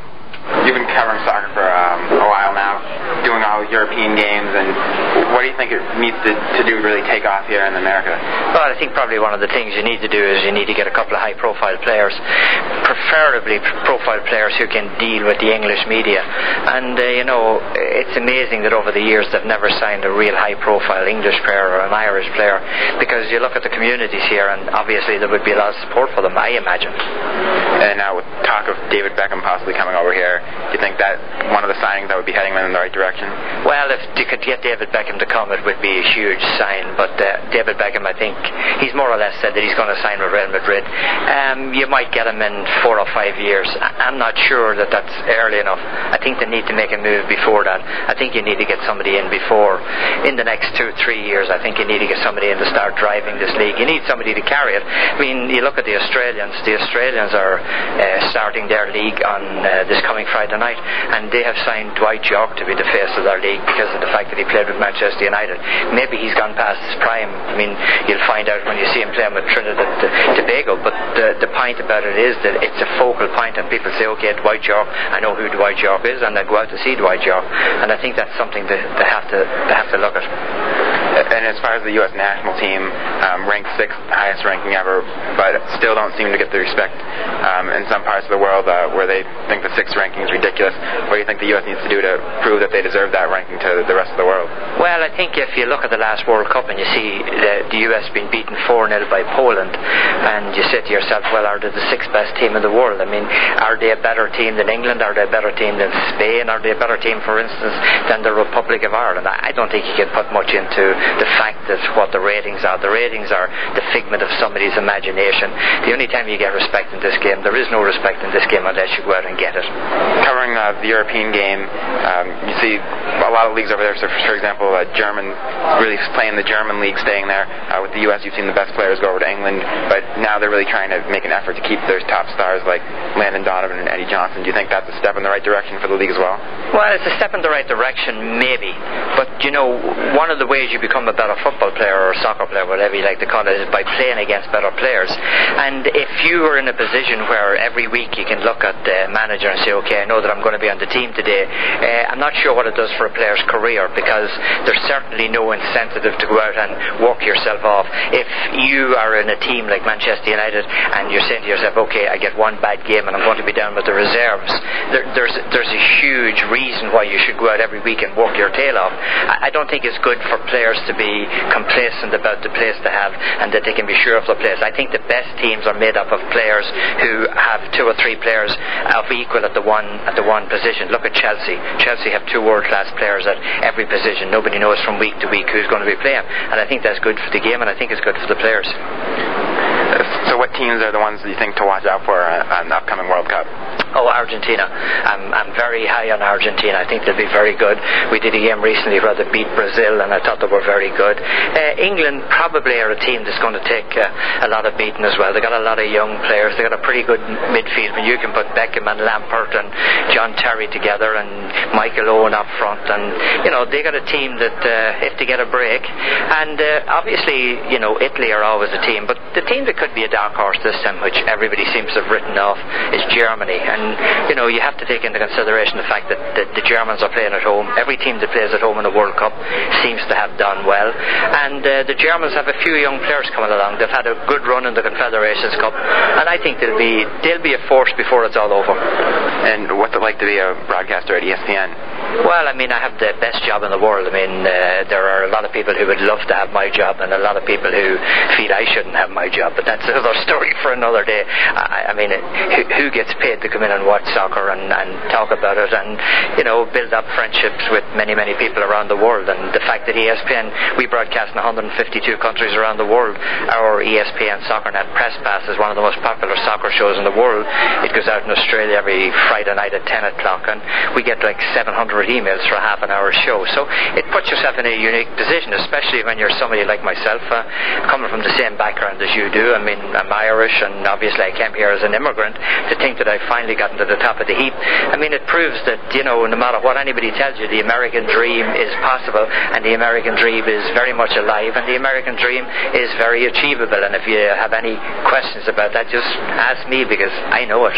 Speaker 15: You've been covering soccer for um, a while now, doing all European games, and what do you think it needs to, to do to really take off here in America?
Speaker 16: Well, I think probably one of the things you need to do is you need to get a couple of high-profile players, preferably profile players who can deal with the English media. And uh, you know, it's amazing that over the years they've never signed a real high-profile English player or an Irish player, because you look at the communities here, and obviously there would be a lot of support for them. I imagine.
Speaker 15: And now with talk of David Beckham possibly coming over here do you think that one of the signings that would be heading them in the right direction?
Speaker 16: Well, if you could get David Beckham to come, it would be a huge sign. But uh, David Beckham, I think he's more or less said that he's going to sign with Real Madrid. Um, you might get him in four or five years. I'm not sure that that's early enough. I think they need to make a move before that. I think you need to get somebody in before, in the next two, three years. I think you need to get somebody in to start driving this league. You need somebody to carry it. I mean, you look at the Australians. The Australians are uh, starting their league on uh, this coming Friday night, and they have signed Dwight Yorke to be the face of their league because of the fact that he played with Manchester United. Maybe he's gone past his prime. I mean, you'll find out when you see him playing with Trinidad and Tobago. But the, the point about it is that it's a focal point, and people say, okay, Dwight Yorke, I know who Dwight Yorke is, and they go out to see Dwight Yorke, and I think that's something that they have to they have to look at.
Speaker 15: And as far as the U.S. national team, um, ranked sixth, highest ranking ever, but still don't seem to get the respect um, in some parts of the world uh, where they think the sixth ranking is ridiculous. What do you think the U.S. needs to do to prove that they deserve that ranking to the rest of the world?
Speaker 16: Well, I think if you look at the last World Cup and you see the, the U.S. being beaten 4 0 by Poland, and you say to yourself, well, are they the sixth best team in the world? I mean, are they a better team than England? Are they a better team than Spain? Are they a better team, for instance, than the Republic of Ireland? I, I don't think you can put much into the fact that what the ratings are. The ratings are the figment of somebody's imagination. The only time you get respect in this game, there is no respect in this game unless you go out and get it.
Speaker 15: Covering uh, the European game, um, you see a lot of leagues over there. So, for, for example, uh, German really playing the German league, staying there. Uh, with the U.S., you've seen the best players go over to England, but now they're really trying to make an effort to keep their top stars like Landon Donovan and Eddie Johnson. Do you think that's a step in the right direction for the league as well?
Speaker 16: Well, it's a step in the right direction, maybe. But you know, one of the ways you become a better football player or soccer player, whatever you like to call it, is by playing against better players. And if you are in a position where every week you can look at the manager and say, okay, I know that I'm going to be on the team today, uh, I'm not sure what it does for a player's career because there's certainly no incentive to go out and work yourself off. If you are in a team like Manchester United and you're saying to yourself, okay, I get one bad game and I'm going to be down with the reserves, there, there's there's a huge reason why you should go out every week and work your tail off. I, I don't think it's good for players to be complacent about the place they have and that they can be sure of the place. I think the best teams are made up of players who have two or three players of equal at the one at the one position. Look at Chelsea. Chelsea have two world class players at every position. Nobody knows from week to week who's going to be playing, and I think that's good for the game, and I think it's good for the players.
Speaker 15: So what teams are the ones that you think to watch out for on the upcoming World Cup?
Speaker 16: Oh, Argentina. I'm, I'm very high on Argentina. I think they'll be very good. We did a game recently where they beat Brazil, and I thought they were very good. Uh, England probably are a team that's going to take uh, a lot of beating as well. They've got a lot of young players. They've got a pretty good midfield. When you can put Beckham and Lampard and John Terry together, and Michael Owen up front, and you know they got a team that uh, if they get a break, and uh, obviously you know Italy are always a team, but the team that could be a dark horse this time, which everybody seems to have written off, is Germany. And you know you have to take into consideration the fact that the, the Germans are playing at home. Every team that plays at home in the World Cup seems to have done well, and uh, the Germans have a few young players coming along. They've had a good run in the Confederations Cup, and I think they'll be they'll be a force before it's all over.
Speaker 15: And what's it like to be a broadcaster at ESPN?
Speaker 16: Well, I mean, I have the best job in the world. I mean, uh, there are a lot of people who would love to have my job, and a lot of people who feel I shouldn't have my job. But that's [LAUGHS] another story for another day. I, I mean, who, who gets paid to come in and watch soccer and, and talk about it, and you know, build up friendships with many, many people around the world. And the fact that ESPN, we broadcast in 152 countries around the world. Our ESPN SoccerNet Press Pass is one of the most popular soccer shows in the world. It goes out in Australia every Friday night at 10 o'clock, and we get like 700 emails for a half an hour show. So it puts yourself in a unique position, especially when you're somebody like myself, uh, coming from the same background as you do. I mean, I'm Irish, and obviously I came here as an immigrant. To think that I finally gotten to the top of the heap, I mean, it proves that you know, no matter what anybody tells you, the American dream is possible, and the American dream is very much alive, and the American dream is very achievable. And if you have any questions about that, just ask me because I know it.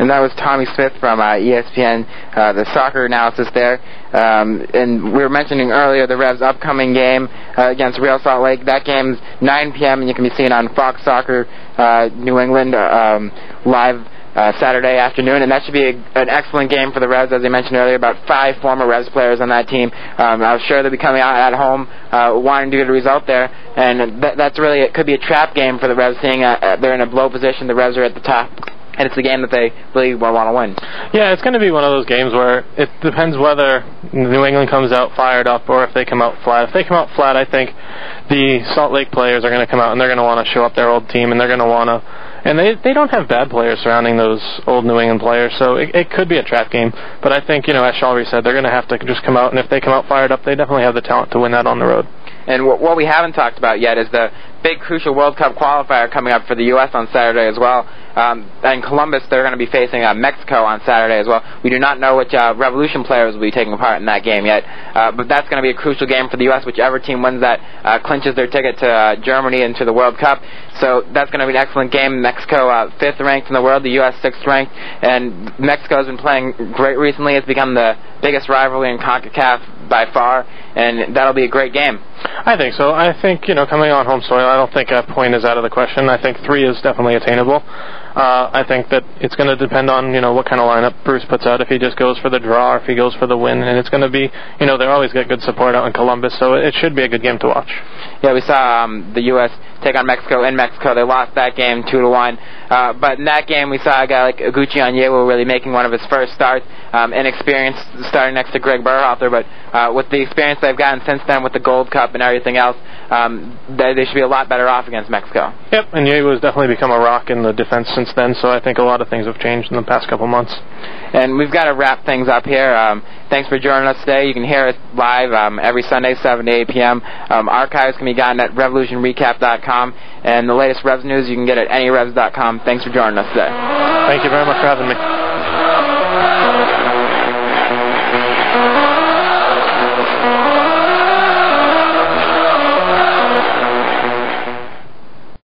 Speaker 3: And that was Tommy Smyth from uh, ESPN, uh, the soccer analysis there. Um, and we were mentioning earlier the Revs' upcoming game uh, against Real Salt Lake. That game's 9 p.m. and you can be seen on Fox Soccer uh, New England um, live. Uh, Saturday afternoon, and that should be a, an excellent game for the Revs, as I mentioned earlier. About five former Revs players on that team. Um, I was sure they'll be coming out at home, uh, wanting to get a result there, and that, that's really it. Could be a trap game for the Revs, seeing uh, they're in a blow position. The Revs are at the top and it's a game that they really want to win.
Speaker 4: Yeah, it's going to be one of those games where it depends whether New England comes out fired up or if they come out flat. If they come out flat, I think the Salt Lake players are going to come out and they're going to want to show up their old team and they're going to want to. And they they don't have bad players surrounding those old New England players, so it, it could be a trap game. But I think you know, as Shalrie said, they're going to have to just come out, and if they come out fired up, they definitely have the talent to win that on the road.
Speaker 3: And what, what we haven't talked about yet is the big crucial World Cup qualifier coming up for the U.S. on Saturday as well. Um, and Columbus, they're going to be facing uh, Mexico on Saturday as well. We do not know which uh, Revolution players will be taking part in that game yet, uh, but that's going to be a crucial game for the U.S. Whichever team wins that uh, clinches their ticket to uh, Germany and to the World Cup. So that's going to be an excellent game. Mexico, uh, fifth ranked in the world, the U.S. sixth ranked, and Mexico has been playing great recently. It's become the biggest rivalry in CONCACAF by far, and that'll be a great game.
Speaker 4: I think so. I think you know, coming on home soil, I don't think a point is out of the question. I think three is definitely attainable. Uh, I think that it's going to depend on you know what kind of lineup Bruce puts out. If he just goes for the draw, or if he goes for the win, and it's going to be you know they always get good support out in Columbus, so it should be a good game to watch.
Speaker 3: Yeah, we saw um, the U.S. take on Mexico in Mexico. They lost that game two to one. Uh, but in that game, we saw a guy like Oguchi Onyewu really making one of his first starts, um, inexperienced, starting next to Greg Berhalter. But uh, with the experience they've gotten since then with the Gold Cup and everything else, um, they, they should be a lot better off against Mexico.
Speaker 4: Yep, and Yewu has definitely become a rock in the defense since then. So I think a lot of things have changed in the past couple months.
Speaker 3: And we've got to wrap things up here. Um, thanks for joining us today. You can hear us live um, every Sunday, 7 to 8 p.m. Um, archives can be gotten at revolutionrecap.com. And the latest Revs news you can get at anyrevs.com. Thanks for joining us today.
Speaker 4: Thank you very much for having me.